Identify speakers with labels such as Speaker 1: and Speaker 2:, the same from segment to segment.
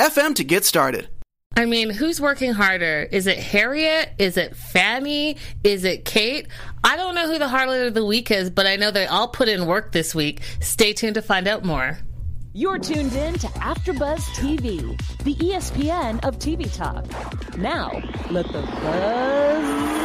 Speaker 1: FM to get started.
Speaker 2: I mean, who's working harder? Is it Harriet? Is it Fanny? Is it Kate? I don't know who the harlot of the week is, but I know they all put in work this week. Stay tuned to find out more.
Speaker 3: You're tuned in to AfterBuzz TV, the ESPN of TV talk. Now, let the buzz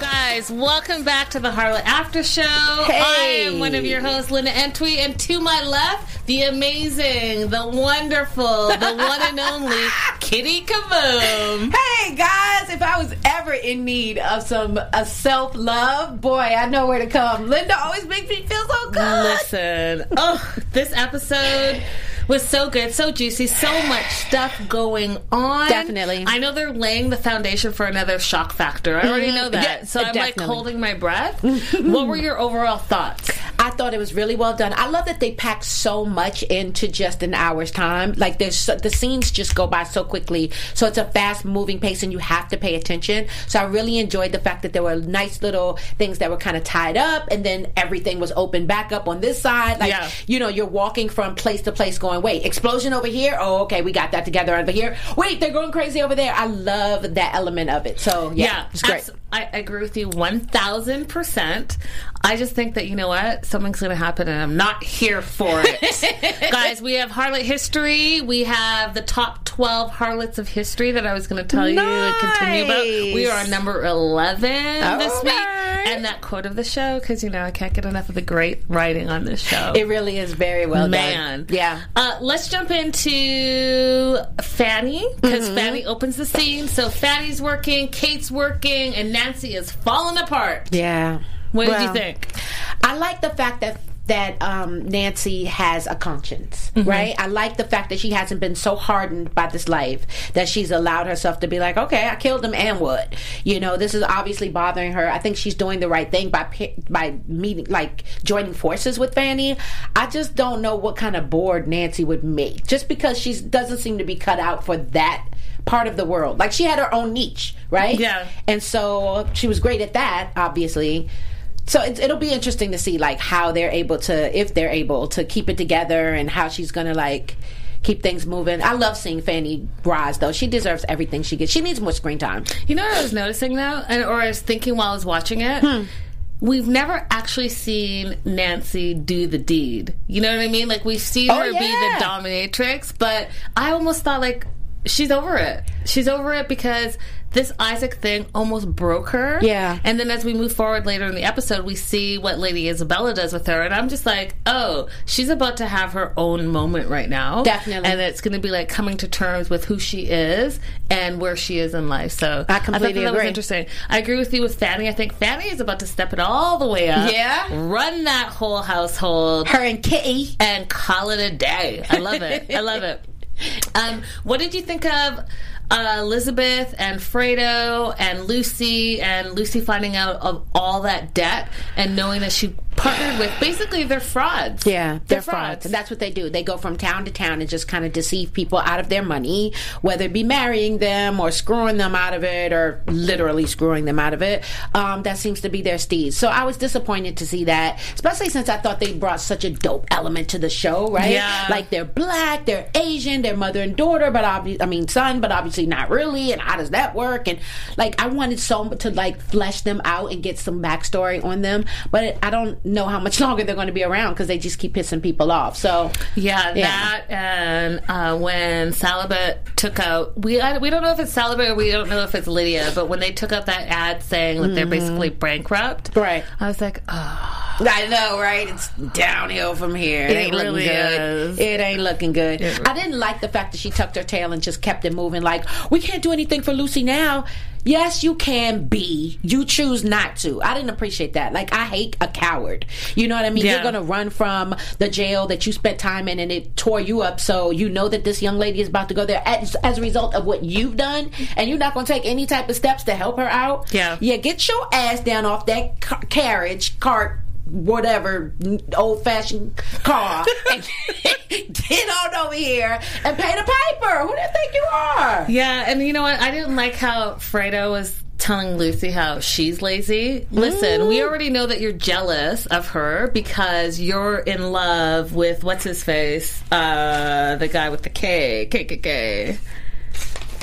Speaker 2: guys, welcome back to the Harlot After Show. Hey. I am one of your hosts, Linda Entwee, and to my left, the amazing, the wonderful, the one and only Kitty Kaboom.
Speaker 4: Hey guys, if I was ever in need of some uh, self love, boy, I know where to come. Linda always makes me feel so good.
Speaker 2: Listen, oh, this episode was so good, so juicy, so much stuff going on.
Speaker 4: Definitely.
Speaker 2: I know they're laying the foundation for another shock factor. I already mm-hmm. know that. So I'm definitely. like holding my breath. what were your overall thoughts?
Speaker 4: I thought it was really well done. I love that they packed so much into just an hour's time. Like there's the scenes just go by so quickly. So it's a fast moving pace and you have to pay attention. So I really enjoyed the fact that there were nice little things that were kind of tied up and then everything was open back up on this side. Like, yeah. you know, you're walking from place to place going, wait, explosion over here. Oh, okay, we got that together over here. Wait, they're going crazy over there. I love that element of it. So yeah, yeah it's great.
Speaker 2: I agree with you one thousand percent. I just think that you know what something's going to happen, and I'm not here for it, guys. We have harlot history. We have the top twelve harlots of history that I was going to tell nice. you to continue about. We are on number eleven okay. this week, and that quote of the show because you know I can't get enough of the great writing on this show.
Speaker 4: It really is very well
Speaker 2: Man.
Speaker 4: done. Yeah.
Speaker 2: Uh, let's jump into Fanny because mm-hmm. Fanny opens the scene. So Fanny's working, Kate's working, and Nancy is falling apart.
Speaker 4: Yeah.
Speaker 2: What well, did you think?
Speaker 4: I like the fact that that um, Nancy has a conscience, mm-hmm. right? I like the fact that she hasn't been so hardened by this life that she's allowed herself to be like, okay, I killed him, and what? You know, this is obviously bothering her. I think she's doing the right thing by by meeting, like joining forces with Fanny. I just don't know what kind of board Nancy would make, just because she doesn't seem to be cut out for that part of the world. Like she had her own niche, right?
Speaker 2: Yeah.
Speaker 4: And so she was great at that, obviously so it, it'll be interesting to see like how they're able to if they're able to keep it together and how she's gonna like keep things moving. I love seeing Fanny rise though. She deserves everything she gets. She needs more screen time.
Speaker 2: You know what I was noticing though, and or I was thinking while I was watching it. Hmm. We've never actually seen Nancy do the deed. You know what I mean? Like we've seen
Speaker 4: oh,
Speaker 2: her
Speaker 4: yeah.
Speaker 2: be the dominatrix, but I almost thought like she's over it. She's over it because this Isaac thing almost broke her.
Speaker 4: Yeah.
Speaker 2: And then as we move forward later in the episode, we see what Lady Isabella does with her. And I'm just like, oh, she's about to have her own moment right now.
Speaker 4: Definitely.
Speaker 2: And it's going to be like coming to terms with who she is and where she is in life. So
Speaker 4: I completely
Speaker 2: I
Speaker 4: that agree.
Speaker 2: was interesting. I agree with you with Fanny. I think Fanny is about to step it all the way up.
Speaker 4: Yeah.
Speaker 2: Run that whole household.
Speaker 4: Her and Kitty.
Speaker 2: And call it a day. I love it. I love it. Um, what did you think of uh, Elizabeth and Fredo and Lucy and Lucy finding out of all that debt and knowing that she partnered with basically they're frauds.
Speaker 4: Yeah, they're, they're frauds. frauds. That's what they do. They go from town to town and just kind of deceive people out of their money, whether it be marrying them or screwing them out of it or literally screwing them out of it. Um, that seems to be their steez. So I was disappointed to see that, especially since I thought they brought such a dope element to the show, right?
Speaker 2: Yeah.
Speaker 4: Like they're black, they're Asian, they're mother and daughter, but obviously, I mean, son, but obviously not really. And how does that work? And like, I wanted so to like flesh them out and get some backstory on them, but I don't know how much longer they're going to be around because they just keep pissing people off. So
Speaker 2: yeah, yeah. that and uh, when Salabet took out we I, we don't know if it's Salabet or we don't know if it's Lydia, but when they took out that ad saying that mm-hmm. they're basically bankrupt,
Speaker 4: right?
Speaker 2: I was like, oh
Speaker 4: I know, right? It's downhill from here. It,
Speaker 2: It
Speaker 4: ain't
Speaker 2: really
Speaker 4: looking good.
Speaker 2: is.
Speaker 4: It ain't looking good. I didn't like the fact that she tucked her tail and just kept it moving. Like, we can't do anything for Lucy now. Yes, you can be. You choose not to. I didn't appreciate that. Like, I hate a coward. You know what I mean?
Speaker 2: Yeah.
Speaker 4: You're going to run from the jail that you spent time in and it tore you up. So you know that this young lady is about to go there as, as a result of what you've done. And you're not going to take any type of steps to help her out.
Speaker 2: Yeah.
Speaker 4: Yeah, get your ass down off that ca- carriage, cart, whatever, old fashioned car, and get on over here and pay the piper. Who do you think you are?
Speaker 2: Yeah, and you know what? I didn't like how Fredo was telling Lucy how she's lazy. Listen, we already know that you're jealous of her because you're in love with what's his face, uh, the guy with the K, K K K,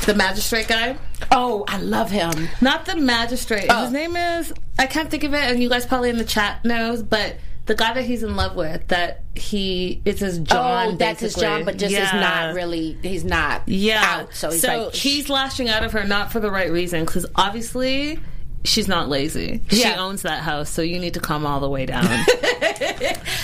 Speaker 2: the magistrate guy.
Speaker 4: Oh, I love him.
Speaker 2: Not the magistrate.
Speaker 4: Oh.
Speaker 2: His name is I can't think of it, and you guys probably in the chat knows, but. The guy that he's in love with, that he it's his oh, John.
Speaker 4: oh, that's his. John, but just is not really. He's not.
Speaker 2: yeah.
Speaker 4: out. So he's like,
Speaker 2: he's lashing out of her not for the right reason because obviously she's not lazy. She
Speaker 4: Yeah.
Speaker 2: owns that house, so you need to calm all the way down.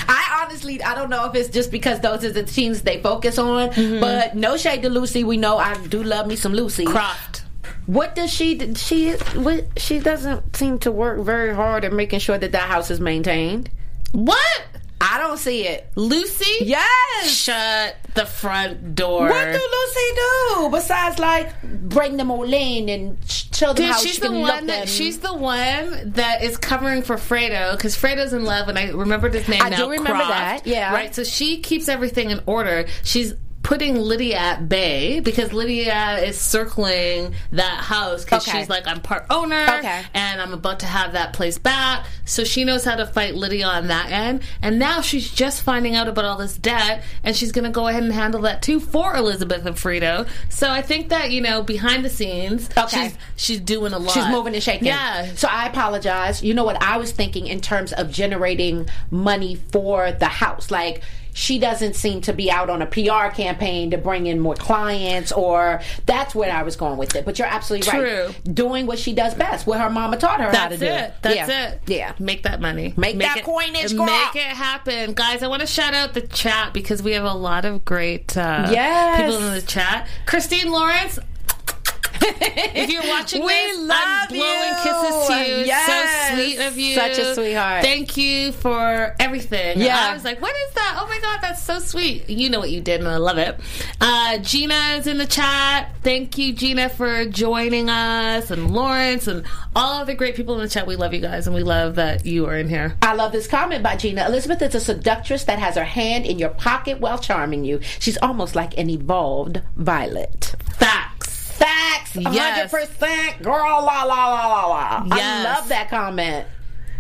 Speaker 4: I honestly, I don't know if it's just because those are the teams they focus on,
Speaker 2: Mm-hmm.
Speaker 4: but no shade to Lucy. We know I do love me some Lucy.
Speaker 2: Croft.
Speaker 4: What does she? She what, she doesn't seem to work very hard at making sure that that house is maintained.
Speaker 2: What?
Speaker 4: I don't see it.
Speaker 2: Lucy?
Speaker 4: Yes.
Speaker 2: Shut the front door.
Speaker 4: What do Lucy do besides like bring them all in and sh- show them
Speaker 2: Dude,
Speaker 4: how
Speaker 2: she's
Speaker 4: she
Speaker 2: the one that
Speaker 4: them?
Speaker 2: she's the one that is covering for Fredo because Fredo's in love, and I remembered his name
Speaker 4: I
Speaker 2: now.
Speaker 4: do remember
Speaker 2: Croft,
Speaker 4: that, yeah.
Speaker 2: right. So she keeps everything in order. She's putting Lydia at bay because Lydia is circling that house because
Speaker 4: Okay.
Speaker 2: she's like, I'm part owner,
Speaker 4: Okay.
Speaker 2: and I'm about to have that place back. So she knows how to fight Lydia on that end, and now she's just finding out about all this debt, and she's going to go ahead and handle that too for Elizabeth and Fredo. So I think that you know behind the scenes,
Speaker 4: Okay.
Speaker 2: she's she's doing a lot.
Speaker 4: She's moving and shaking.
Speaker 2: Yeah.
Speaker 4: So I apologize. You know what I was thinking in terms of generating money for the house. Like she doesn't seem to be out on a PR campaign to bring in more clients or that's where I was going with it. But you're absolutely
Speaker 2: True.
Speaker 4: right. Doing what she does best, what her mama taught her how to
Speaker 2: That's
Speaker 4: do.
Speaker 2: it. That's
Speaker 4: yeah.
Speaker 2: it.
Speaker 4: Yeah.
Speaker 2: Make that money.
Speaker 4: Make that
Speaker 2: it,
Speaker 4: coinage.
Speaker 2: Make it happen. Guys, I want to shout out the chat because we have a lot of great uh,
Speaker 4: Yes.
Speaker 2: people in the chat. Christine Lawrence. If you're watching
Speaker 4: We
Speaker 2: this,
Speaker 4: love
Speaker 2: I'm blowing
Speaker 4: you.
Speaker 2: kisses to you.
Speaker 4: Yes.
Speaker 2: So sweet of you.
Speaker 4: Such a sweetheart.
Speaker 2: Thank you for everything.
Speaker 4: Yeah.
Speaker 2: I was like, what is that? Oh my God, that's so sweet. You know what you did, and I love it. Uh, Gina is in the chat. Thank you, Gina, for joining us, and Lawrence, and all of the great people in the chat. We love you guys, and we love that you are in here.
Speaker 4: I love this comment by Gina. Elizabeth is a seductress that has her hand in your pocket while charming you. She's almost like an evolved violet.
Speaker 2: Yes.
Speaker 4: 100%. Girl, la, la, la, la, la. I love that comment.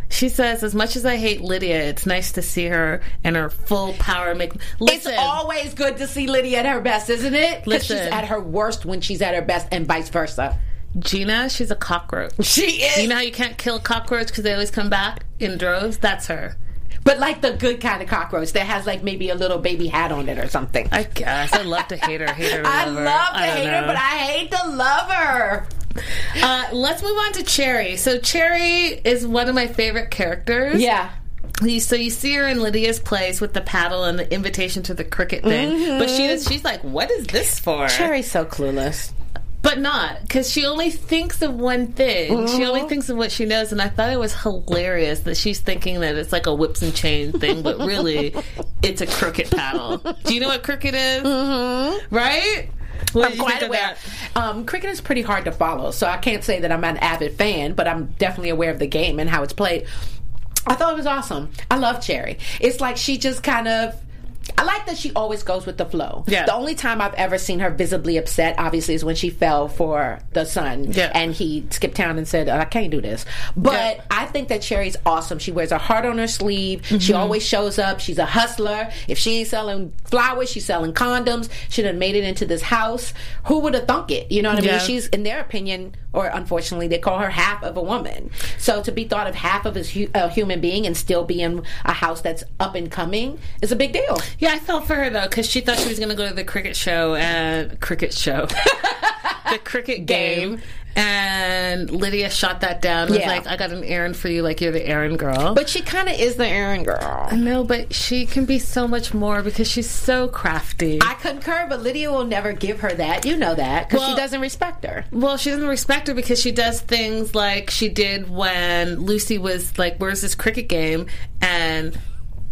Speaker 2: She says, as much as I hate Lydia, it's nice to see her in her full power. Make listen.
Speaker 4: It's always good to see Lydia at her best, isn't it? Because she's at her worst when she's at her best, and vice versa.
Speaker 2: Gina, she's a cockroach.
Speaker 4: She is.
Speaker 2: You know how you can't kill cockroach because they always come back in droves? That's her.
Speaker 4: But like the good kind of cockroach that has like maybe a little baby hat on it or something.
Speaker 2: I guess. I love to hate her. Hate her.
Speaker 4: I
Speaker 2: love her.
Speaker 4: to
Speaker 2: I
Speaker 4: hate her,
Speaker 2: know.
Speaker 4: but I hate to love her.
Speaker 2: Uh, let's move on to Cherry. So Cherry is one of my favorite characters.
Speaker 4: Yeah.
Speaker 2: So you see her in Lydia's place with the paddle and the invitation to the cricket thing, but she is, she's like, "What is this for?"
Speaker 4: Cherry's so clueless.
Speaker 2: But not because she only thinks of one thing. She only thinks of what she knows, and I thought it was hilarious that she's thinking that it's like a whips and chain thing, but really, it's a cricket paddle. Do you know what cricket is? Mm-hmm. Right? What
Speaker 4: I'm quite aware. Um, cricket is pretty hard to follow, so I can't say that I'm an avid fan, but I'm definitely aware of the game and how it's played. I thought it was awesome. I love Cherry. It's like she just kind of. I like that she always goes with the flow.
Speaker 2: Yeah.
Speaker 4: The only time I've ever seen her visibly upset, obviously, is when she fell for the son.
Speaker 2: Yeah.
Speaker 4: And he skipped town and said, I can't do this. But
Speaker 2: Yeah.
Speaker 4: I think that Cherry's awesome. She wears her heart on her sleeve.
Speaker 2: Mm-hmm.
Speaker 4: She always shows up. She's a hustler. If she ain't selling flowers, she's selling condoms. She done made it into this house. Who would have thunk it? You know what I
Speaker 2: Yeah.
Speaker 4: mean? She's, in their opinion, or unfortunately, they call her half of a woman. So to be thought of half of as hu- a human being and still be in a house that's up and coming is a big deal.
Speaker 2: Yeah, I felt for her though because she thought she was going to go to the cricket show and cricket show, the cricket game, And Lydia shot that down. Was
Speaker 4: Yeah.
Speaker 2: like, I got an errand for you. Like you're the errand girl.
Speaker 4: But she kind of is the errand girl.
Speaker 2: no, but she can be so much more because she's so crafty.
Speaker 4: I concur, but Lydia will never give her that. You know that because
Speaker 2: Well-
Speaker 4: she doesn't respect her.
Speaker 2: Well, she doesn't respect her because she does things like she did when Lucy was like, "Where's this cricket game?" and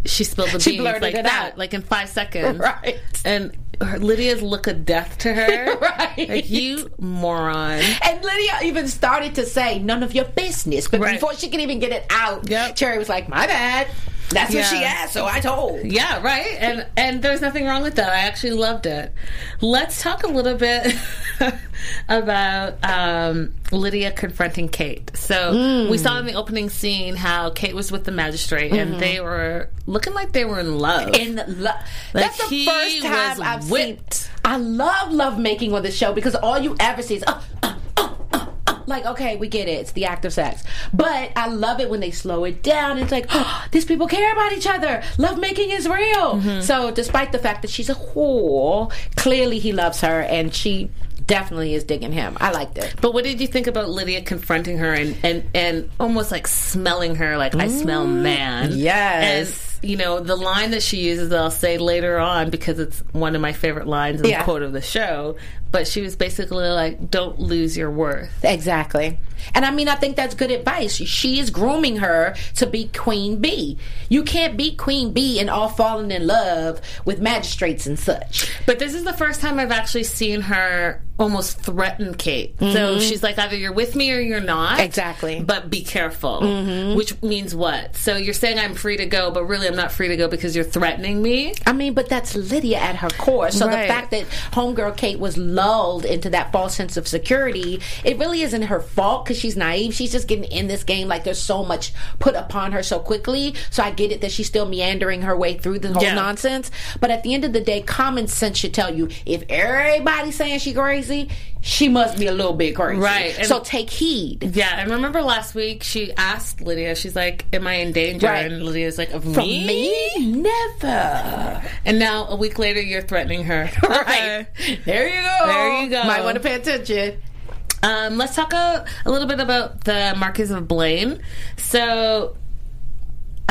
Speaker 2: she spilled the
Speaker 4: She
Speaker 2: beans like that,
Speaker 4: out.
Speaker 2: like in five seconds,
Speaker 4: Right.
Speaker 2: And her, Lydia's look of death to her,
Speaker 4: Right.
Speaker 2: Like you moron.
Speaker 4: And Lydia even started to say, none of your business. But
Speaker 2: Right.
Speaker 4: before she could even get it out,
Speaker 2: Yep.
Speaker 4: Cherry was like, my bad. That's what she asked, so I told.
Speaker 2: Yeah, right. And and there's nothing wrong with that. I actually loved it. Let's talk a little bit about um, Lydia confronting Kate. So we saw in the opening scene how Kate was with the magistrate, and they were looking like they were in love.
Speaker 4: In lo- That's the first time I've
Speaker 2: whipped.
Speaker 4: seen. I love love making on the show because all you ever see is. Uh, uh. Like okay, we get it. It's the act of sex, but I love it when they slow it down. It's like oh, these people care about each other. Love making is real.
Speaker 2: Mm-hmm.
Speaker 4: So despite the fact that she's a whore, clearly he loves her, and she definitely is digging him. I liked it.
Speaker 2: But what did you think about Lydia confronting her and, and, and almost like smelling her like I smell man?
Speaker 4: yes.
Speaker 2: And you know, the line that she uses I'll say later on because it's one of my favorite lines in
Speaker 4: Yeah.
Speaker 2: the quote of the show. But she was basically like, Don't lose your worth.
Speaker 4: Exactly. And I mean, I think that's good advice. She is grooming her to be Queen Bee. You can't be Queen Bee and all falling in love with magistrates and such.
Speaker 2: But this is the first time I've actually seen her almost threaten Kate. So she's like, either you're with me or you're not.
Speaker 4: Mm-hmm. Exactly. Mm-hmm.
Speaker 2: But be careful. Which means what? So you're saying I'm free to go, but really I'm not free to go because you're threatening me?
Speaker 4: I mean, but that's Lydia at her core. So
Speaker 2: Right.
Speaker 4: the fact that homegirl Kate was lulled into that false sense of security, it really isn't her fault because she's naive. She's just getting in this game like there's so much put upon her so quickly. So I get it that she's still meandering her way through the whole
Speaker 2: Yeah.
Speaker 4: nonsense. But at the end of the day, common sense should tell you if everybody's saying she crazy, she must be a little bit crazy.
Speaker 2: Right. And-
Speaker 4: so take heed.
Speaker 2: Yeah, and remember last week she asked Lydia, she's like, Am I in danger?
Speaker 4: Right.
Speaker 2: And Lydia's like, Of
Speaker 4: From
Speaker 2: me?
Speaker 4: me? Never.
Speaker 2: And now a week later you're threatening her.
Speaker 4: Right. There you go.
Speaker 2: There you go.
Speaker 4: Might want to pay attention.
Speaker 2: Um, let's talk a, a little bit about the Marquis of Blaine. So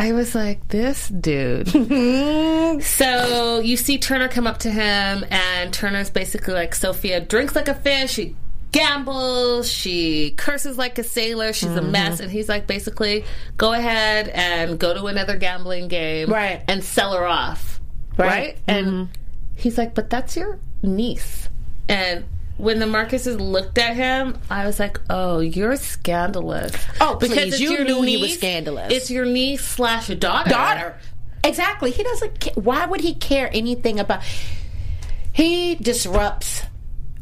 Speaker 2: I was like, this dude. so you see Turner come up to him, and Turner's basically like, Sophia drinks like a fish. She gambles. She curses like a sailor. She's a mess. Mm-hmm. And he's like, basically, go ahead and go to another gambling game.
Speaker 4: Right.
Speaker 2: And sell her off. Right.
Speaker 4: Right.
Speaker 2: And mm-hmm. he's like, but that's your niece. And when the Marcuses looked at him, I was like, "Oh, you're scandalous."
Speaker 4: Oh,
Speaker 2: it's
Speaker 4: you knew he was scandalous.
Speaker 2: It's your niece slash daughter.
Speaker 4: daughter. Exactly. He doesn't. Ca- why would he care anything about? He disrupts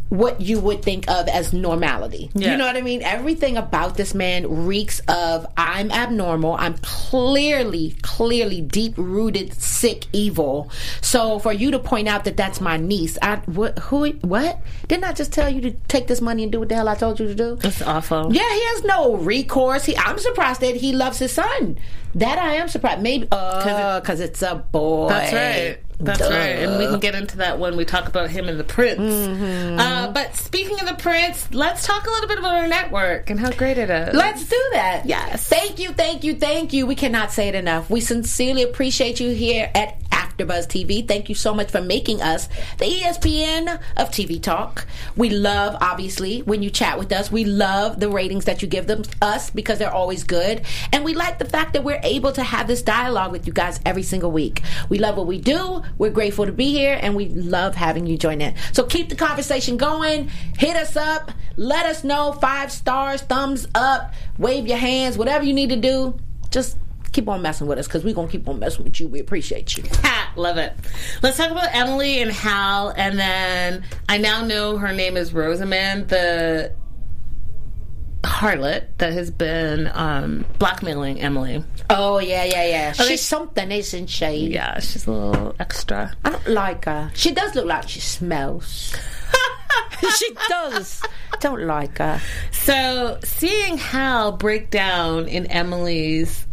Speaker 4: what you would think of as normality.
Speaker 2: Yeah.
Speaker 4: You know what I mean? Everything about this man reeks of I'm abnormal. I'm clearly, clearly deep rooted, sick, evil. So for you to point out that that's my niece, I what? Who? What? Didn't I just tell you to take this money and do what the hell I told you to do?
Speaker 2: That's awful.
Speaker 4: Yeah, he has no recourse. He, I'm surprised that he loves his son. That I am surprised. Maybe uh, because it's a boy.
Speaker 2: That's right. That's
Speaker 4: Duh.
Speaker 2: right. And we can get into that when we talk about him and the prince.
Speaker 4: Mm-hmm.
Speaker 2: Uh, but speaking of the prince, let's talk a little bit about our network and how great it is.
Speaker 4: Let's do that.
Speaker 2: Yes.
Speaker 4: Thank you, thank you, thank you. We cannot say it enough. We sincerely appreciate you here at AfterBuzz TV. Thank you so much for making us the ESPN of TV talk. We love, obviously, when you chat with us. We love the ratings that you give them us because they're always good, and we like the fact that we're able to have this dialogue with you guys every single week. We love what we do. We're grateful to be here, and we love having you join in. So keep the conversation going. Hit us up. Let us know. Five stars, thumbs up, wave your hands, whatever you need to do. Just keep on messing with us because we're going to keep on messing with you. We appreciate you.
Speaker 2: Ha, love it. Let's talk about Emily and Hal, and then I now know her name is Rosamond, the harlot that has been um, blackmailing Emily.
Speaker 4: Oh, yeah, yeah, yeah.
Speaker 2: Okay.
Speaker 4: She's something, isn't she?
Speaker 2: Yeah, she's a little extra.
Speaker 4: I don't like her. She does look like she smells. she does. Don't like her.
Speaker 2: So seeing Hal break down in Emily's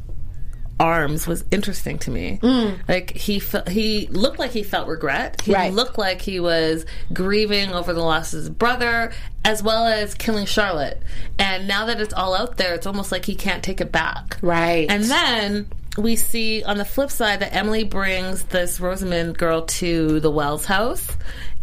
Speaker 2: arms was interesting to me. Mm. Like he fe- he looked like he felt regret. He
Speaker 4: Right.
Speaker 2: looked like he was grieving over the loss of his brother as well as killing Charlotte. And now that it's all out there, it's almost like he can't take it back.
Speaker 4: Right.
Speaker 2: And then we see on the flip side that Emily brings this Rosamond girl to the Wells house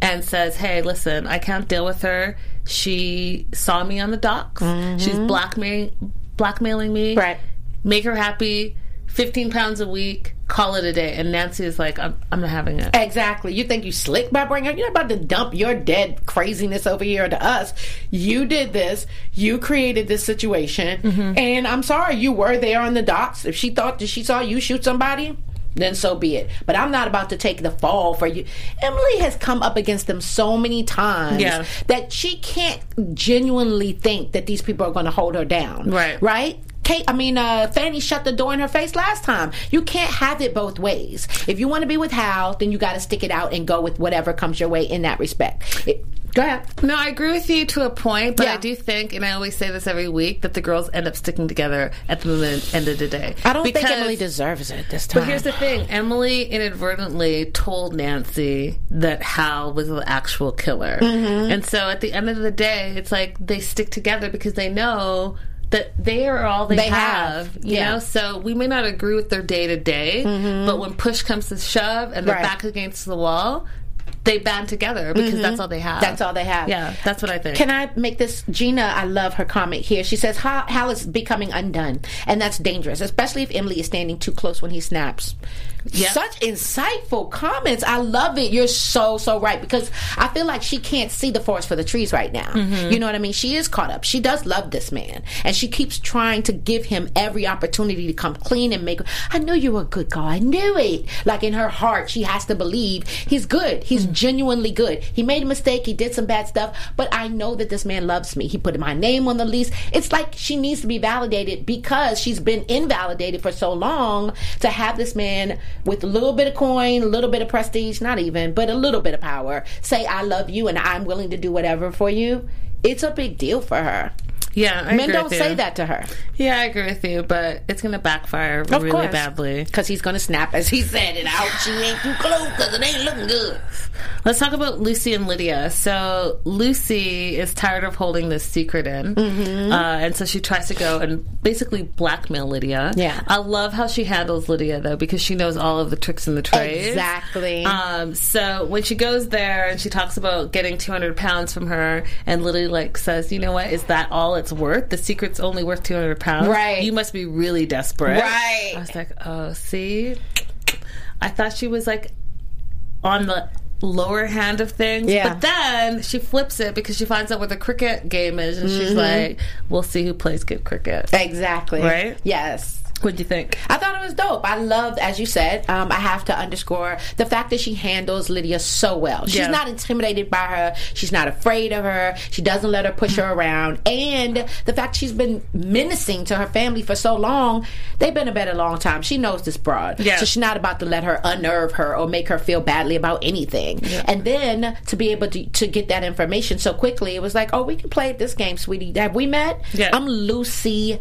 Speaker 2: and says, Hey, listen, I can't deal with her. She saw me on the docks. She's mm-hmm. blackmailing blackmailing me.
Speaker 4: Right.
Speaker 2: Make her happy. 15 pounds a week. Call it a day. And Nancy is like, I'm, I'm not having it.
Speaker 4: Exactly. You think you slick by bringing her? You're not about to dump your dead craziness over here to us. You did this. You created this situation.
Speaker 2: Mm-hmm.
Speaker 4: And I'm sorry, you were there on the docks. If she thought that she saw you shoot somebody, then so be it. But I'm not about to take the fall for you. Emily has come up against them so many times
Speaker 2: Yeah.
Speaker 4: that she can't genuinely think that these people are going to hold her down.
Speaker 2: Right.
Speaker 4: Right? Kate, I mean, uh, Fanny shut the door in her face last time. You can't have it both ways. If you want to be with Hal, then you got to stick it out and go with whatever comes your way in that respect. It, go ahead.
Speaker 2: No, I agree with you to a point, but
Speaker 4: Yeah.
Speaker 2: I do think, and I always say this every week, that the girls end up sticking together at the end of the day.
Speaker 4: I don't think Emily deserves it this time.
Speaker 2: But here's the thing: Emily inadvertently told Nancy that Hal was the actual killer,
Speaker 4: Mm-hmm.
Speaker 2: and so at the end of the day, it's like they stick together because they know that they are all they,
Speaker 4: They
Speaker 2: have.
Speaker 4: have,
Speaker 2: You
Speaker 4: yeah. Mm-hmm.
Speaker 2: know, so we may not agree with their day to day, but when push comes to shove and they're
Speaker 4: Right.
Speaker 2: back against the wall, they band together because that's all they have.
Speaker 4: Mm-hmm. That's all they have.
Speaker 2: Yeah, that's what I think.
Speaker 4: Can I make this? Gina, I love her comment here. She says, Hal, Hal is becoming undone, and that's dangerous, especially if Emily is standing too close when he snaps.
Speaker 2: Yep.
Speaker 4: Such insightful comments. I love it. You're so, so right because I feel like she can't see the forest for the trees right now.
Speaker 2: Mm-hmm.
Speaker 4: You know what I mean? She is caught up. She does love this man, and she keeps trying to give him every opportunity to come clean and make. I knew you were a good guy. I knew it. Like in her heart, she has to believe he's good. He's
Speaker 2: Mm.
Speaker 4: genuinely good. He made a mistake. He did some bad stuff, but I know that this man loves me. He put my name on the lease. It's like she needs to be validated because she's been invalidated for so long to have this man with a little bit of coin, a little bit of prestige, not even, but a little bit of power, say, I love you and I'm willing to do whatever for you. It's a big deal for her.
Speaker 2: Yeah, I
Speaker 4: Men don't say that to her.
Speaker 2: Yeah, I agree with you, but it's going to backfire
Speaker 4: Of
Speaker 2: really
Speaker 4: course.
Speaker 2: badly.
Speaker 4: Because he's going to snap, as he said it out. She ain't too close because it ain't looking good.
Speaker 2: Let's talk about Lucy and Lydia. So Lucy is tired of holding this secret in,
Speaker 4: Mm-hmm.
Speaker 2: uh, and so she tries to go and basically blackmail Lydia.
Speaker 4: Yeah.
Speaker 2: I love how she handles Lydia though because she knows all of the tricks in the trade.
Speaker 4: Exactly.
Speaker 2: Um, so when she goes there and she talks about getting 200 pounds from her, and Lydia like says, "You know what? Is that all it's worth? The secret's only worth 200 pounds.
Speaker 4: Right.
Speaker 2: You must be really desperate.
Speaker 4: Right.
Speaker 2: I was like, oh, see, I thought she was like on the lower hand of things.
Speaker 4: Yeah.
Speaker 2: But then she flips it because she finds out what the cricket game is, and
Speaker 4: Mm-hmm.
Speaker 2: she's like, "We'll see who plays good cricket."
Speaker 4: Exactly.
Speaker 2: Right?
Speaker 4: Yes.
Speaker 2: What'd you think?
Speaker 4: I thought it was dope. I loved, as you said, um, I have to underscore the fact that she handles Lydia so well. She's
Speaker 2: Yeah.
Speaker 4: not intimidated by her. She's not afraid of her. She doesn't let her push her around. And the fact she's been menacing to her family for so long, they've been a bed a long time. She knows this broad.
Speaker 2: Yeah.
Speaker 4: So she's not about to let her unnerve her or make her feel badly about anything. And then to be able to, to get that information so quickly, it was like, oh, we can play this game, sweetie. Have we met?
Speaker 2: Yeah.
Speaker 4: I'm Lucy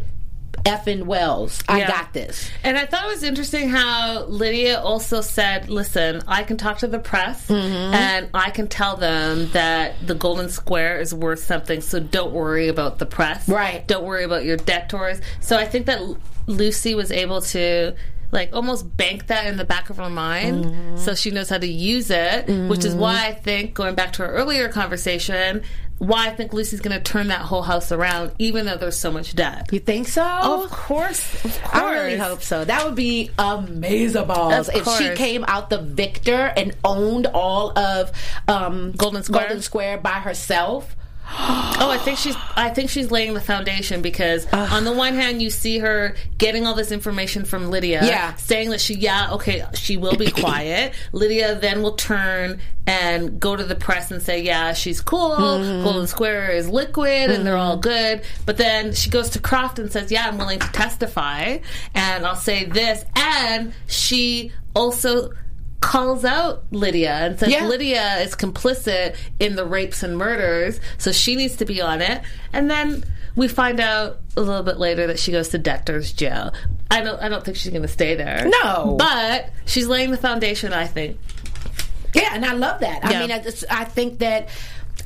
Speaker 4: effing Wells. I
Speaker 2: Yeah.
Speaker 4: got this.
Speaker 2: And I thought it was interesting how Lydia also said, "Listen, I can talk to the press,
Speaker 4: Mm-hmm.
Speaker 2: and I can tell them that the Golden Square is worth something. So don't worry about the press.
Speaker 4: Right.
Speaker 2: Don't worry about your debtors." So I think that Lucy was able to. Like almost bank that in the back of her mind,
Speaker 4: Mm-hmm.
Speaker 2: so she knows how to use it. Which is why I think, going back to our earlier conversation, why I think Lucy's going to turn that whole house around, even though there's so much debt.
Speaker 4: You think so?
Speaker 2: Of course, of course.
Speaker 4: I really hope so. That would be amazing balls if she came out the victor and owned all of um,
Speaker 2: Golden Square?
Speaker 4: Golden Square by herself.
Speaker 2: Oh, I think she's. I think she's laying the foundation because on the one hand, you see her getting all this information from Lydia,
Speaker 4: Yeah.
Speaker 2: saying that she, yeah, okay, she will be quiet. Lydia then will turn and go to the press and say, yeah, she's cool. Mm-hmm. Golden Square is liquid, and they're all mm-hmm. good. But then she goes to Croft and says, yeah, I'm willing to testify, and I'll say this, and she also calls out Lydia and says
Speaker 4: Yeah.
Speaker 2: Lydia is complicit in the rapes and murders, so she needs to be on it. And then we find out a little bit later that she goes to debtor's jail. I don't. I don't think she's going to stay there.
Speaker 4: No.
Speaker 2: but she's laying the foundation. I think.
Speaker 4: Yeah, and I love that. I mean, I, just- I think that.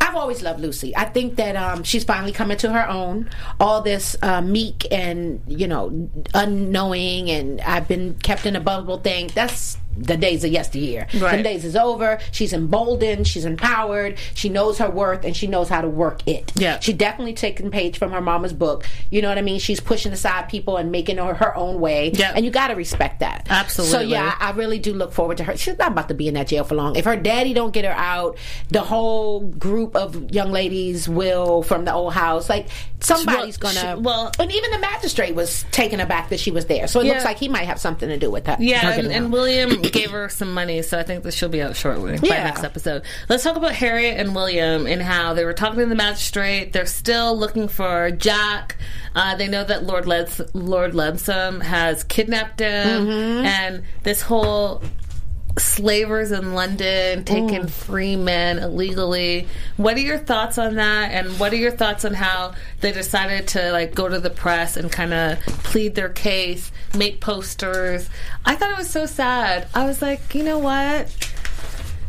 Speaker 4: I've always loved Lucy. I think that um, she's finally coming to her own. All this uh, meek and you know unknowing, and I've been kept in a bubble thing. That's the days of yesteryear.
Speaker 2: Right.
Speaker 4: The days is over. She's emboldened. She's empowered. She knows her worth, and she knows how to work it.
Speaker 2: Yeah.
Speaker 4: she definitely taken page from her mama's book. You know what I mean? She's pushing aside people and making her her own way.
Speaker 2: Yeah.
Speaker 4: and you got to respect that.
Speaker 2: Absolutely.
Speaker 4: So yeah, I really do look forward to her. She's not about to be in that jail for long. If her daddy don't get her out, the whole group of young ladies will from the old house. Like somebody's
Speaker 2: Well,
Speaker 4: gonna.
Speaker 2: she- well-
Speaker 4: and even the magistrate was taken aback that she was there. So it
Speaker 2: Yeah.
Speaker 4: looks like he might have something to do with that.
Speaker 2: Yeah, and, and. William gave her some money, so I think that she'll be out shortly by
Speaker 4: Yeah.
Speaker 2: next episode. Let's talk about Harriet and William and how they were talking to the magistrate. They're still looking for Jack. Uh, they know that Lord Leds- Lord Lebsam has kidnapped him,
Speaker 4: Mm-hmm.
Speaker 2: and this whole slavers in London taking mm. free men illegally. What are your thoughts on that? And what are your thoughts on how they decided to like go to the press and kind of plead their case, make posters? I thought it was so sad. I was like, you know what?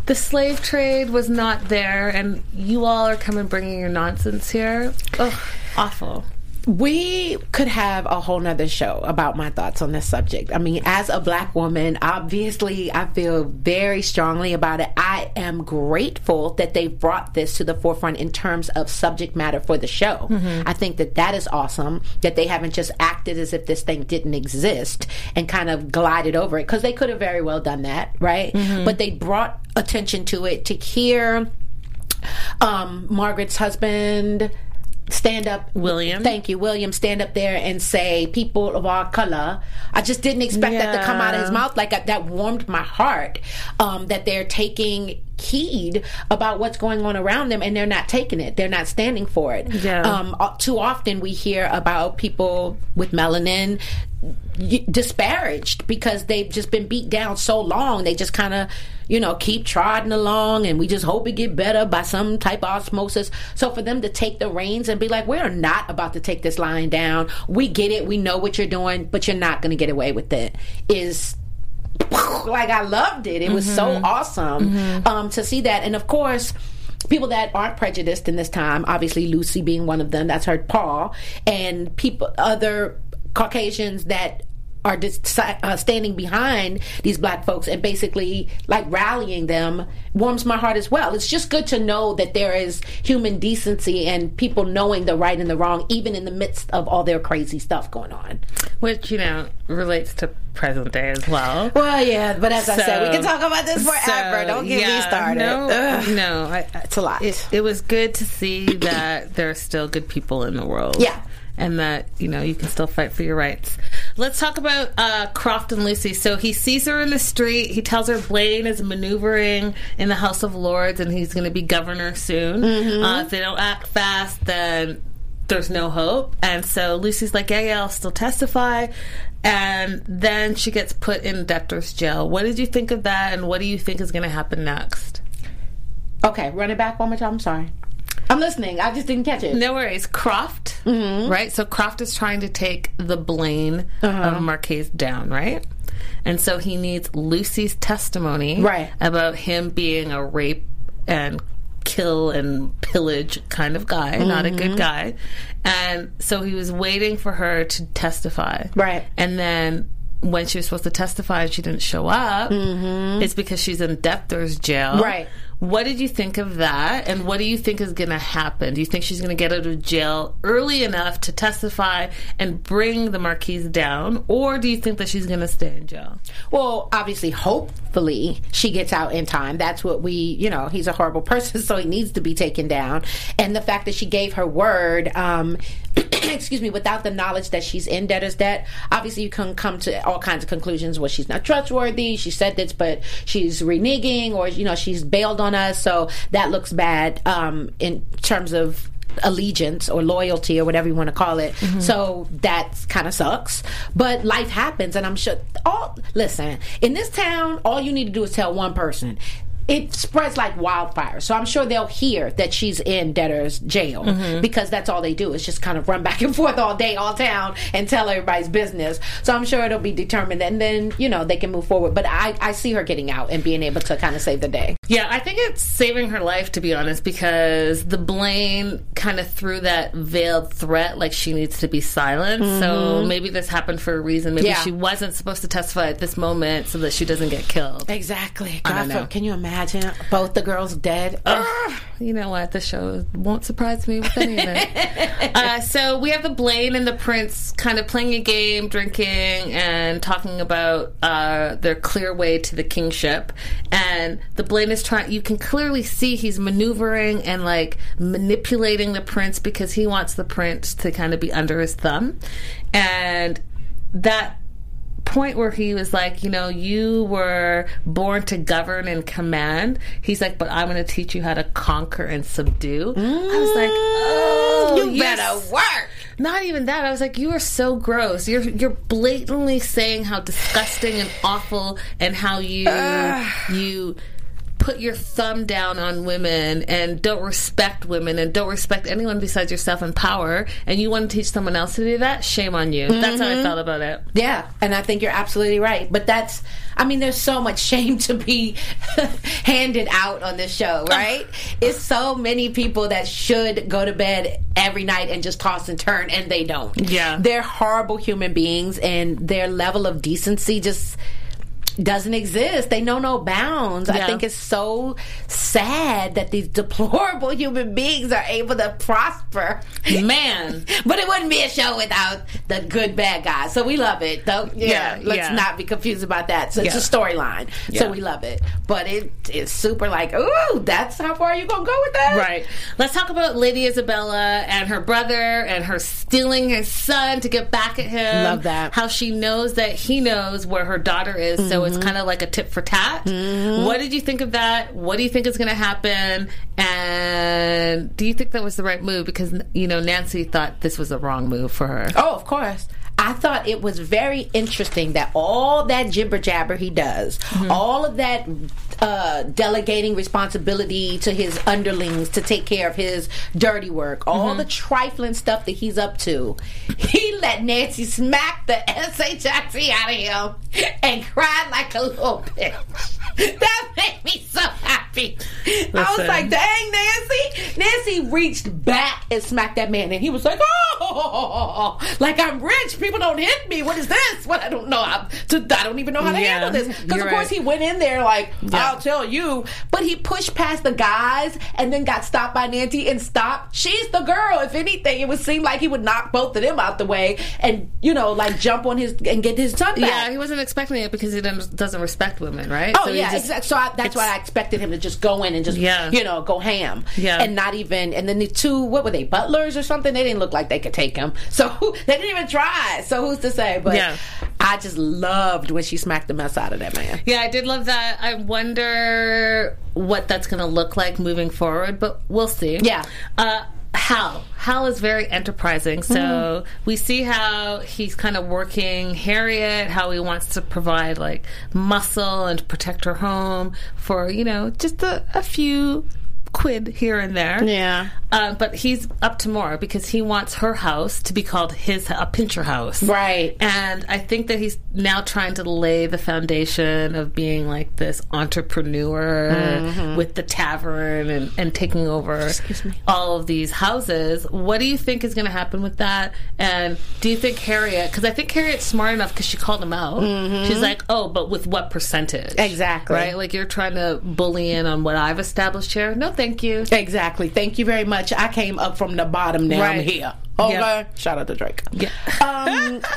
Speaker 2: The slave trade was not there, and you all are coming bringing your nonsense here. Ugh, awful.
Speaker 4: We could have a whole nother show about my thoughts on this subject. I mean, as a black woman, obviously I feel very strongly about it. I am grateful that they brought this to the forefront in terms of subject matter for the show. I think that that is awesome that they haven't just acted as if this thing didn't exist and kind of glided over it because they could have very well done that, right? But they brought attention to it to hear um, Margaret's husband stand up.
Speaker 2: William.
Speaker 4: thank you william. Stand up there and say people of our color. I just didn't expect that to come out of his mouth. Like that warmed my heart um, that they're taking heed about what's going on around them and they're not taking it. They're not standing for it.
Speaker 2: Yeah.
Speaker 4: um, uh, too often we hear about people with melanin disparaged because they've just been beat down so long. They just kind of you know keep trotting along and we just hope it get better by some type of osmosis. So for them to take the reins and be like we're not about to take this line down. We get it. We know what you're doing but you're not going to get away with it. Is like I loved it. It was so awesome um, to see that, and of course. People that aren't prejudiced in this time, obviously Lucy being one of them, that's her Paul, and people, other Caucasians that are just uh, standing behind these black folks and basically like rallying them warms my heart as well. It's just good to know that there is human decency and people knowing the right and the wrong, even in the midst of all their crazy stuff going on.
Speaker 2: Which, you know, relates to present day as well.
Speaker 4: Well, yeah, but as I said, we can talk about this forever.
Speaker 2: So,
Speaker 4: Don't get me started.
Speaker 2: No,
Speaker 4: Ugh.
Speaker 2: no, I, I-
Speaker 4: It's a lot.
Speaker 2: It, it was good to see that there are still good people in the world.
Speaker 4: Yeah.
Speaker 2: And that, you know, you can still fight for your rights. Let's talk about uh, Croft and Lucy. So he sees her in the street. He tells her Blaine is maneuvering in the House of Lords and he's going to be governor soon.
Speaker 4: Mm-hmm.
Speaker 2: Uh, if they don't act fast, then there's no hope. And so Lucy's like, yeah, yeah, I'll still testify. And then she gets put in debtor's jail. What did you think of that? And what do you think is going to happen next?
Speaker 4: Okay, run it back one more time. I'm sorry. I'm listening. I just didn't catch it.
Speaker 2: No worries. Croft, mm-hmm. right? So Croft is trying to take the Blaine uh-huh. of Marquis down, right? And so he needs Lucy's testimony
Speaker 4: Right.
Speaker 2: about him being a rape and kill and pillage kind of guy, not a good mm-hmm. guy. And so he was waiting for her to testify.
Speaker 4: Right.
Speaker 2: And then when she was supposed to testify and she didn't show up, mm-hmm. it's because she's in debtor's jail.
Speaker 4: Right.
Speaker 2: What did you think of that? And what do you think is going to happen? Do you think she's going to get out of jail early enough to testify and bring the Marquise down? Or do you think that she's going to stay in jail?
Speaker 4: Well, obviously, hopefully, she gets out in time. That's what we, you know, he's a horrible person, so he needs to be taken down. And the fact that she gave her word, um, excuse me, without the knowledge that she's in debtor's debt, obviously, you can come to all kinds of conclusions. Well, she's not trustworthy. She said this, but she's reneging, or you know, she's bailed on us. So that looks bad um, in terms of allegiance or loyalty or whatever you want to call it. So that kind of sucks. But life happens, and I'm sure. All listen in this town, all you need to do is tell one person. It spreads like wildfire. So I'm sure they'll hear that she's in debtor's jail
Speaker 2: Mm-hmm.
Speaker 4: because that's all they do is just kind of run back and forth all day, all town, and tell everybody's business. So I'm sure it'll be determined, and then you know they can move forward. But I, I see her getting out and being able to kind of save the day.
Speaker 2: Yeah, I think it's saving her life to be honest, because the Blaine kind of threw that veiled threat like she needs to be silent. So maybe this happened for a reason. Maybe
Speaker 4: Yeah.
Speaker 2: she wasn't supposed to testify at this moment so that she doesn't get killed.
Speaker 4: Exactly. God,
Speaker 2: know.
Speaker 4: for- can you imagine both the girls dead?
Speaker 2: You know what? The show won't surprise me with any of it. uh, so we have the Blaine and the Prince kind of playing a game, drinking, and talking about uh, their clear way to the kingship. And the Blaine is trying. You can clearly see he's maneuvering and like manipulating the Prince because he wants the Prince to kind of be under his thumb. And that point where he was like, you know, you were born to govern and command. He's like, but I'm going to teach you how to conquer and subdue. I was like, mm. oh,
Speaker 4: you
Speaker 2: you're
Speaker 4: better work.
Speaker 2: Not even that. I was like, you are so gross. You're you're blatantly saying how disgusting and awful and how you you put your thumb down on women and don't respect women and don't respect anyone besides yourself in power and you want to teach someone else to do that shame on you that's how i mm-hmm. felt about it
Speaker 4: Yeah, and I think you're absolutely right. But that's, I mean, there's so much shame to be handed out on this show, right? it's so many people that should go to bed every night and just toss and turn, and they don't.
Speaker 2: Yeah.
Speaker 4: They're horrible human beings, and their level of decency just doesn't exist. They know no bounds. I think it's so sad that these deplorable human beings are able to prosper.
Speaker 2: man
Speaker 4: But it wouldn't be a show without the good bad guys. So we love it. Though yeah,
Speaker 2: Yeah,
Speaker 4: let's
Speaker 2: yeah.
Speaker 4: not be confused about that. So it's
Speaker 2: Yeah.
Speaker 4: a storyline.
Speaker 2: Yeah.
Speaker 4: So we love it. But it is super like, ooh, that's how far you gonna go with that?
Speaker 2: Right. Let's talk about Lady Isabella and her brother and her stealing his son to get back at him.
Speaker 4: Love that.
Speaker 2: How she knows that he knows where her daughter is, so
Speaker 4: Mm-hmm.
Speaker 2: It's kind of like a tit for tat. What did you think of that? What do you think is going to happen? And do you think that was the right move? Because, you know, Nancy thought this was the wrong move for her.
Speaker 4: Oh, of course. I thought it was very interesting that all that jibber jabber he does,
Speaker 2: Mm-hmm.
Speaker 4: all of that uh, delegating responsibility to his underlings to take care of his dirty work, all
Speaker 2: Mm-hmm.
Speaker 4: the trifling stuff that he's up to, he let Nancy smack the shit out of him and cried like a little bitch. That made me so happy. I was like, dang, Nancy. Nancy reached back and smacked that man, and he was like, oh, like I'm rich. People don't hit me. What is this? What I don't know. I, I don't even know how to
Speaker 2: Yeah,
Speaker 4: handle this. Because, of course,
Speaker 2: right.
Speaker 4: he went in there like,
Speaker 2: Yeah.
Speaker 4: I'll tell you. But he pushed past the guys and then got stopped by Nancy and stopped. She's the girl. If anything, it would seem like he would knock both of them out the way and, you know, like jump on his and get his son back.
Speaker 2: Yeah, he wasn't expecting it because he doesn't, respect women, right?
Speaker 4: Oh
Speaker 2: So he
Speaker 4: yeah,
Speaker 2: just-
Speaker 4: exactly. So I, that's why I expected him to just go in and just,
Speaker 2: Yeah.
Speaker 4: you know, go ham.
Speaker 2: Yeah.
Speaker 4: and not even. And then the two, what were they, butlers or something? They didn't look like they could take him. So they didn't even try. So who's to say? But
Speaker 2: Yeah.
Speaker 4: I just loved when she smacked the mess out of that man.
Speaker 2: Yeah, I did love that. I wonder what that's going to look like moving forward, but we'll see.
Speaker 4: Yeah.
Speaker 2: Uh, Hal. Hal is very enterprising. So
Speaker 4: Mm-hmm.
Speaker 2: we see how he's kind of working Harriet, how he wants to provide like muscle and protect her home for, you know, just a, a few quid here and there.
Speaker 4: Yeah.
Speaker 2: Uh, but he's up to more because he wants her house to be called his a pincher house.
Speaker 4: Right.
Speaker 2: And I think that he's now trying to lay the foundation of being like this entrepreneur with the tavern and, and taking over all of these houses. What do you think is going to happen with that? And do you think Harriet, because I think Harriet's smart enough because she called him out. She's like, oh, but with what percentage?
Speaker 4: Exactly.
Speaker 2: Right? Like you're trying to bully in on what I've established here. No, thank you.
Speaker 4: Exactly. Thank you very much. I came up from the bottom. Now I'm here. Okay.
Speaker 2: Yeah.
Speaker 4: Shout out to Drake.
Speaker 2: Yeah.
Speaker 4: Um,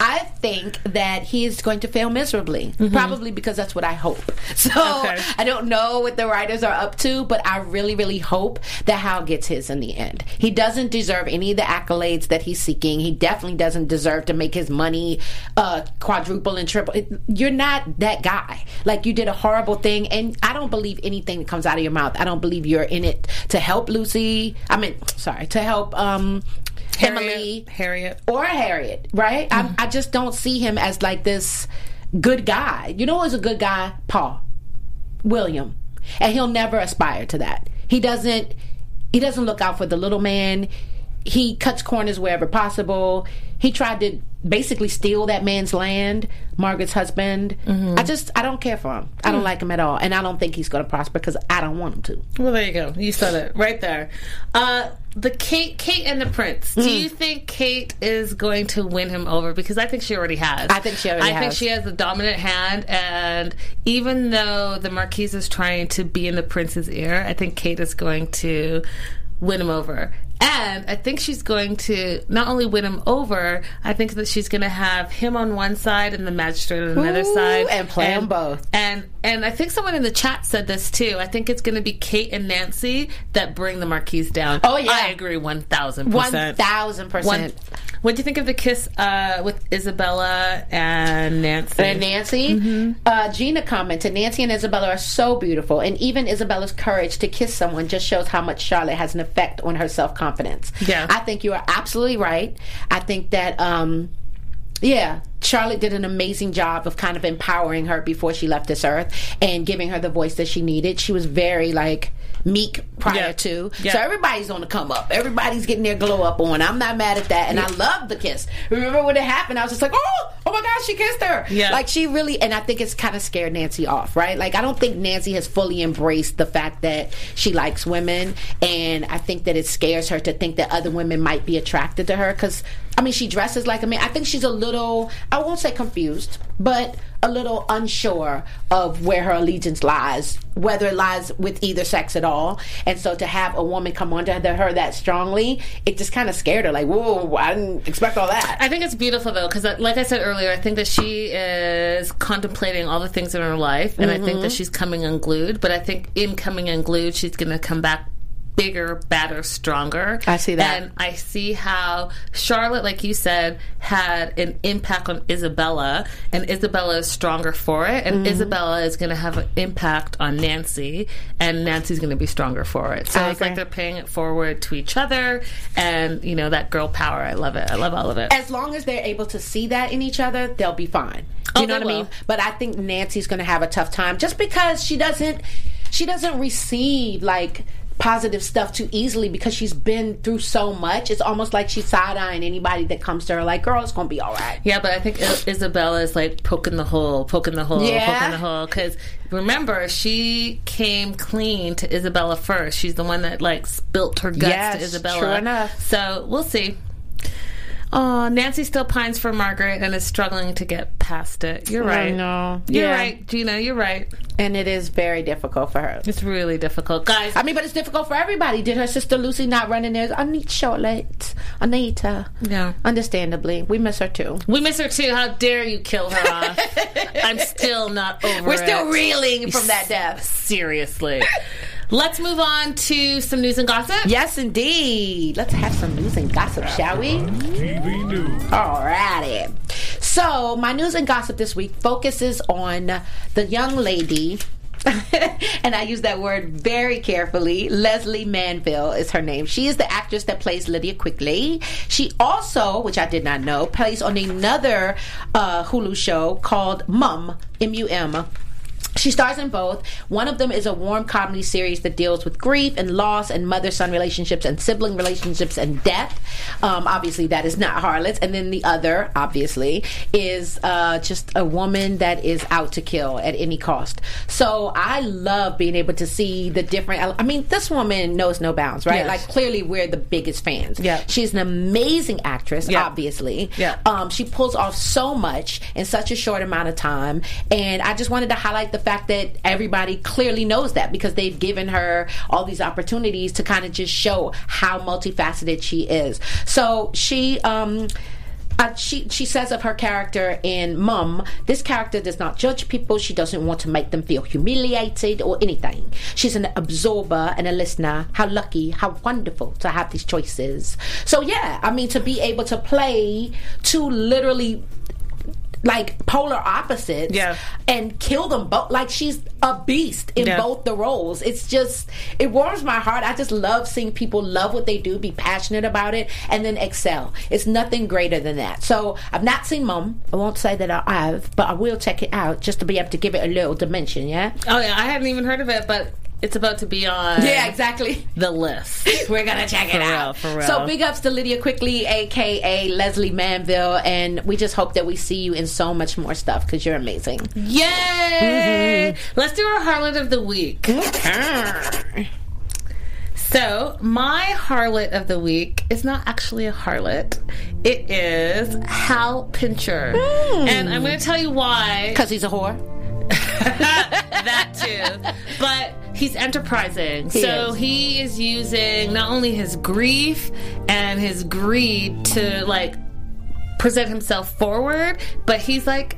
Speaker 4: I think that he is going to fail miserably. Probably because that's what I hope. So
Speaker 2: Mm-hmm. Okay.
Speaker 4: I don't know what the writers are up to, but I really, really hope that Hal gets his in the end. He doesn't deserve any of the accolades that he's seeking. He definitely doesn't deserve to make his money uh, quadruple and triple. It- You're not that guy. Like you did a horrible thing, and I don't believe anything that comes out of your mouth. I don't believe you're in it to help Lucy. I mean, sorry, to help um, Um, Emily
Speaker 2: Harriet.
Speaker 4: or Harriet, right? I, I just don't see him as like this good guy. You know, who's a good guy? Paul. William, and he'll never aspire to that. He doesn't. He doesn't look out for the little man. He cuts corners wherever possible. He tried to basically steal that man's land, Margaret's husband. Mm-hmm. I just, I don't care for him. I don't mm. like him at all, and I don't think he's going to prosper because I don't want him to.
Speaker 2: Well, there you go. You said it right there. Uh, the Kate, Kate and the Prince. Do you hmm. think Kate is going to win him over? Because I think she already has.
Speaker 4: I think she already
Speaker 2: I think
Speaker 4: has.
Speaker 2: she has the dominant hand, and even though the Marquise is trying to be in the Prince's ear, I think Kate is going to win him over. And I think she's going to not only win him over, I think that she's going to have him on one side and the magistrate on another
Speaker 4: Ooh,
Speaker 2: side,
Speaker 4: and play them both.
Speaker 2: and and I think someone in the chat said this too. I think it's going to be Kate and Nancy that bring the Marquise down.
Speaker 4: Oh, yeah.
Speaker 2: I agree one thousand
Speaker 4: One
Speaker 2: percent.
Speaker 4: thousand
Speaker 2: One.
Speaker 4: percent.
Speaker 2: What do you think of the kiss uh, with Isabella and Nancy?
Speaker 4: And Nancy, uh, Gina commented, Nancy and Isabella are so beautiful, and even Isabella's courage to kiss someone just shows how much Charlotte has an effect on her self confidence.
Speaker 2: Yeah.
Speaker 4: I think you are absolutely right. I think that, um, yeah, Charlotte did an amazing job of kind of empowering her before she left this earth and giving her the voice that she needed. She was very like meek prior
Speaker 2: Yeah.
Speaker 4: to.
Speaker 2: Yeah.
Speaker 4: So everybody's on the come up. Everybody's getting their glow up on. I'm not mad at that. And I love the kiss. Remember when it happened? I was just like, oh my gosh, she kissed her.
Speaker 2: Yeah.
Speaker 4: Like she really, and I think it's kind of scared Nancy off, right? Like I don't think Nancy has fully embraced the fact that she likes women, and I think that it scares her to think that other women might be attracted to her because. I mean, she dresses like a man. I think she's a little, I won't say confused, but a little unsure of where her allegiance lies, whether it lies with either sex at all. And so to have a woman come onto her that strongly, it just kind of scared her. Like, whoa, I didn't expect all that.
Speaker 2: I think it's beautiful though, because like I said earlier, I think that she is contemplating all the things in her life, and I think
Speaker 4: Mm-hmm.
Speaker 2: that she's coming unglued. But I think in coming unglued, she's going to come back bigger, badder, stronger.
Speaker 4: I see that.
Speaker 2: and I see how Charlotte, like you said, had an impact on Isabella, and Isabella is stronger for it, and
Speaker 4: Mm-hmm.
Speaker 2: Isabella is going to have an impact on Nancy, and Nancy's going to be stronger for it. So
Speaker 4: I
Speaker 2: it's like they're paying it forward to each other, and you know that girl power. I love it. I love all of it.
Speaker 4: as long as they're able to see that in each other, they'll be fine.
Speaker 2: Oh,
Speaker 4: you know
Speaker 2: they
Speaker 4: what I mean? But I think Nancy's going to have a tough time just because she doesn't she doesn't receive like positive stuff too easily because she's been through so much. It's almost like she's side eyeing anybody that comes to her like, "Girl, it's going to be all right."
Speaker 2: Yeah, but I think Isabella is like poking the hole, poking the hole,
Speaker 4: Yeah.
Speaker 2: poking the hole. Because remember, she came clean to Isabella first. She's the one that like spilt her guts
Speaker 4: Yes,
Speaker 2: to Isabella.
Speaker 4: true enough.
Speaker 2: So we'll see. Oh, Nancy still pines for Margaret and is struggling to get past it. You're
Speaker 4: I
Speaker 2: right.
Speaker 4: know.
Speaker 2: You're
Speaker 4: Yeah.
Speaker 2: right, Gina. You're right.
Speaker 4: And it is very difficult for her.
Speaker 2: It's really difficult, guys.
Speaker 4: I mean, but it's difficult for everybody. Did her sister Lucy not run in there? I need Charlotte. I need her.
Speaker 2: Yeah.
Speaker 4: Understandably, we miss her too.
Speaker 2: we miss her too. How dare you kill her off? I'm still not over. It.
Speaker 4: We're still reeling from that death.
Speaker 2: Seriously. Let's move on to some news and gossip.
Speaker 4: Yes, indeed. Let's have some news and gossip, shall we?
Speaker 5: TV News.
Speaker 4: Alrighty. So, my news and gossip this week focuses on the young lady. and I use that word very carefully. Lesley Manville is her name. She is the actress that plays Lydia Quigley. She also, which I did not know, plays on another uh, Hulu show called Mum, M U M. She stars in both. One of them is a warm comedy series that deals with grief and loss and mother son relationships and sibling relationships and death. Um, obviously, that is not Harlots. And then the other, obviously, is uh, just a woman that is out to kill at any cost. So I love being able to see the different. I mean, this woman knows no bounds, right?
Speaker 2: Yes.
Speaker 4: Like, clearly, we're the biggest fans.
Speaker 2: Yeah.
Speaker 4: She's an amazing actress,
Speaker 2: Yeah.
Speaker 4: obviously.
Speaker 2: Yeah.
Speaker 4: Um, she pulls off so much in such a short amount of time. And I just wanted to highlight the fact that everybody clearly knows that because they've given her all these opportunities to kind of just show how multifaceted she is. So she, um, uh, she she says of her character in Mum, this character does not judge people. She doesn't want to make them feel humiliated or anything. She's an absorber and a listener. How lucky, how wonderful to have these choices. So yeah, I mean to be able to play two literally like polar opposites
Speaker 2: Yeah.
Speaker 4: and kill them both. Like she's a beast in
Speaker 2: Yeah.
Speaker 4: both the roles. It's just it warms my heart. I just love seeing people love what they do be passionate about it and then excel. It's nothing greater than that. So i've not seen mom i won't say that i have but i will check it out just to be able to give it a little dimension yeah?
Speaker 2: Oh yeah, I hadn't even heard of it, but it's about to be on
Speaker 4: yeah exactly
Speaker 2: the list.
Speaker 4: We're gonna check it
Speaker 2: For real,
Speaker 4: out.
Speaker 2: for real.
Speaker 4: So big ups to Lydia Quigley, aka Lesley Manville, and we just hope that we see you in so much more stuff because you're amazing.
Speaker 2: Yay! Mm-hmm. Let's do our harlot of the week. So, my harlot of the week is not actually a harlot. It is Hal Pincher. Mm. And I'm going to tell you why.
Speaker 4: Because he's a whore.
Speaker 2: that too. But he's enterprising. so
Speaker 4: is.
Speaker 2: he is using not only his grief and his greed to like present himself forward, but he's like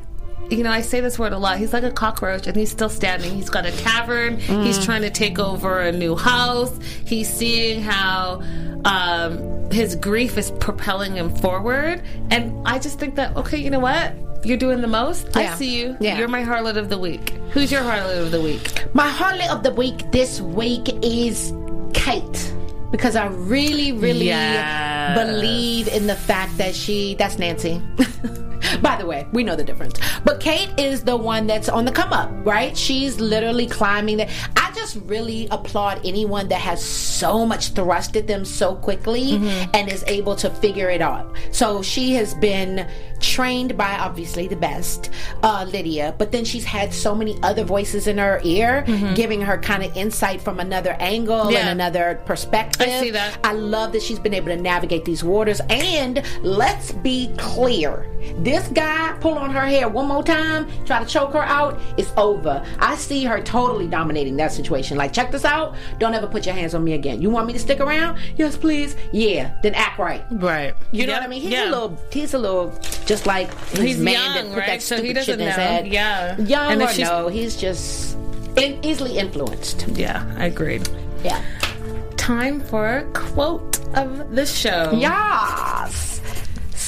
Speaker 2: you know, I say this word a lot. He's like a cockroach and he's still standing. He's got a cavern. He's trying to take over a new house. He's seeing how um, his grief is propelling him forward. And I just think that, okay, you know what? You're doing the most.
Speaker 4: Yeah.
Speaker 2: I see you.
Speaker 4: Yeah.
Speaker 2: You're my harlot of the week. Who's your harlot of the week?
Speaker 4: My harlot of the week this week is Kate. Because I really, really
Speaker 2: Yes.
Speaker 4: believe in the fact that she, that's Nancy. By the way, we know the difference. But Kate is the one that's on the come up, right? She's literally climbing the. I just really applaud anyone that has so much thrust at them so quickly mm-hmm. and is able to figure it out. So she has been trained by obviously the best, uh, Lydia, but then she's had so many other voices in her ear, giving her kind of insight from another angle
Speaker 2: Yeah.
Speaker 4: and another perspective.
Speaker 2: I see that.
Speaker 4: I love that she's been able to navigate these waters. And let's be clear this guy pull on her hair one more time, try to choke her out, it's over. I see her totally dominating that situation. Like, check this out. Don't ever put your hands on me again. You want me to stick around? Yes, please. Yeah, then act right.
Speaker 2: Right.
Speaker 4: You know what I mean? He's a little, he's a little, just like his
Speaker 2: He's
Speaker 4: man
Speaker 2: young, right?
Speaker 4: that
Speaker 2: So he doesn't know.
Speaker 4: head.
Speaker 2: Yeah.
Speaker 4: young
Speaker 2: And
Speaker 4: or no, he's just in, easily influenced.
Speaker 2: Yeah, I agree.
Speaker 4: Yeah.
Speaker 2: Time for a quote of the show.
Speaker 4: Yes.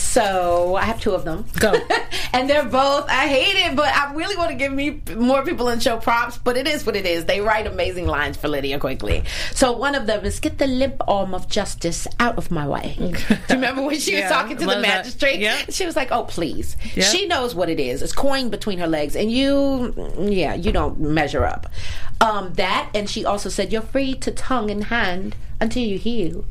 Speaker 4: So I have two of them.
Speaker 2: Go.
Speaker 4: and they're both. I hate it, but I really want to give me more people in show props. But it is what it is. They write amazing lines for Lydia Quigley. So one of them is "Get the limp arm of justice out of my way." Do you remember when she was talking to the magistrate?
Speaker 2: Yeah.
Speaker 4: She was like, "Oh, please."
Speaker 2: Yeah.
Speaker 4: She knows what it is. It's coin between her legs, and you, yeah, you don't measure up. Um, that, and she also said, "You're free to tongue and hand until you heal."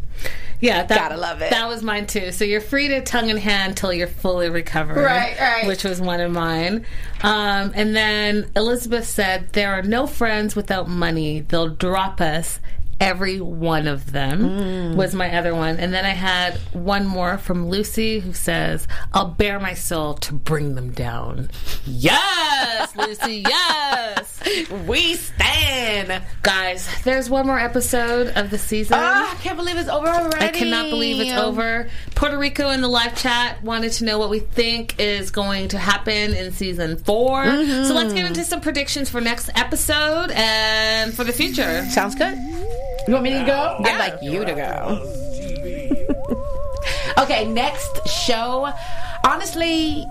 Speaker 2: Yeah, that,
Speaker 4: Gotta love it.
Speaker 2: That was mine too. So you're free to tongue in hand till you're fully recovered.
Speaker 4: Right, right.
Speaker 2: Which was one of mine. Um, and then Elizabeth said, There are no friends without money. They'll drop us. Every one of them
Speaker 4: Mm.
Speaker 2: was my other one. And then I had one more from Lucy who says, I'll bare my soul to bring them down. Yes, Lucy, yes.
Speaker 4: We stand.
Speaker 2: Guys, there's one more episode of the season.
Speaker 4: Ah, I can't believe it's over already.
Speaker 2: I cannot believe it's over. Puerto Rico in the live chat wanted to know what we think is going to happen in season 4 So let's get into some predictions for next episode and for the future.
Speaker 4: Sounds good. You want me to go?
Speaker 2: Yeah.
Speaker 4: I'd like you to go. okay, next show. Honestly,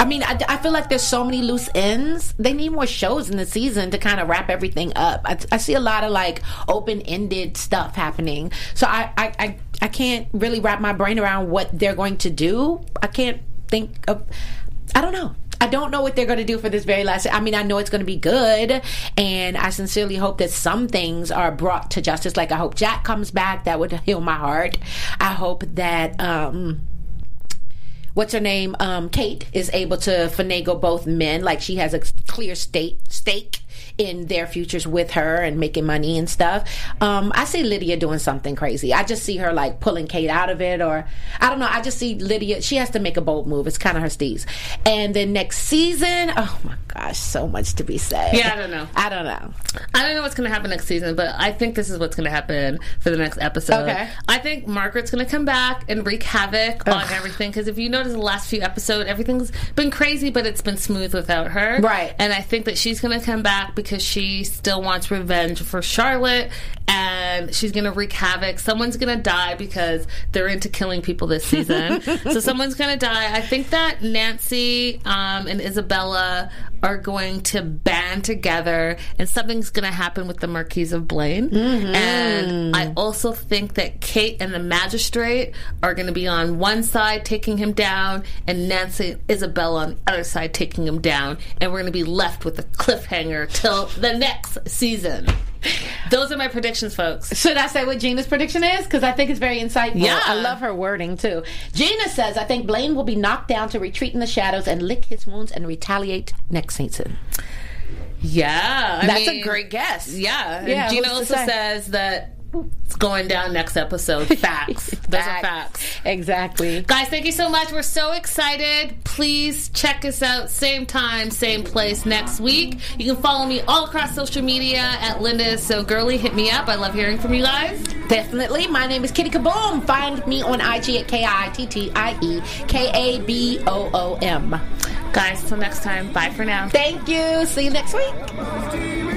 Speaker 4: I mean, I, I feel like there's so many loose ends. They need more shows in the season to kind of wrap everything up. I, I see a lot of like open ended stuff happening. So I, I, I, I can't really wrap my brain around what they're going to do. I can't think of, I don't know. I don't know what they're going to do for this very last. I mean, I know it's going to be good, and I sincerely hope that some things are brought to justice. Like I hope Jack comes back. That would heal my heart. I hope that. um what's her name? Um, Kate is able to finagle both men. Like she has a clear state stake in their futures with her and making money and stuff. Um, I see Lydia doing something crazy. I just see her like pulling Kate out of it, or I don't know. I just see Lydia. She has to make a bold move. It's kind of her steez. And then next season, oh my gosh, so much to be said.
Speaker 2: Yeah, I don't know.
Speaker 4: I don't know.
Speaker 2: I don't know what's going to happen next season, but I think this is what's going to happen for the next episode.
Speaker 4: Okay.
Speaker 2: I think Margaret's going to come back and wreak havoc on everything because if you notice the last few episodes, everything's been crazy, but it's been smooth without her.
Speaker 4: Right.
Speaker 2: And I think that she's going to come back because because she still wants revenge for Charlotte and she's going to wreak havoc. Someone's going to die because they're into killing people this season. so someone's going to die. I think that Nancy um, and Isabella are going to band together and something's going to happen with the Marquis of Blaine.
Speaker 4: Mm-hmm.
Speaker 2: And I also think that Kate and the magistrate are going to be on one side taking him down and Nancy and Isabella on the other side taking him down. And we're going to be left with a cliffhanger till the next season. Those are my predictions, folks.
Speaker 4: Should I say what Gina's prediction is? Because I think it's very insightful.
Speaker 2: Yeah.
Speaker 4: I love her wording too. Gina says, I think Blaine will be knocked down to retreat in the shadows and lick his wounds and retaliate next season.
Speaker 2: Yeah, I
Speaker 4: That's a great guess.
Speaker 2: Yeah,
Speaker 4: Yeah,
Speaker 2: Gina also
Speaker 4: say?
Speaker 2: says that it's going down next episode. Facts. Those are facts.
Speaker 4: Exactly.
Speaker 2: Guys, thank you so much. We're so excited. Please check us out, same time, same place next week. You can follow me all across social media at Linda So Girly. Hit me up. I love hearing from you guys.
Speaker 4: Definitely. My name is Kitty Kaboom. Find me on IG at K I T T I E K A B O O M.
Speaker 2: Guys, till next time. Bye for now.
Speaker 4: Thank you. See you next week.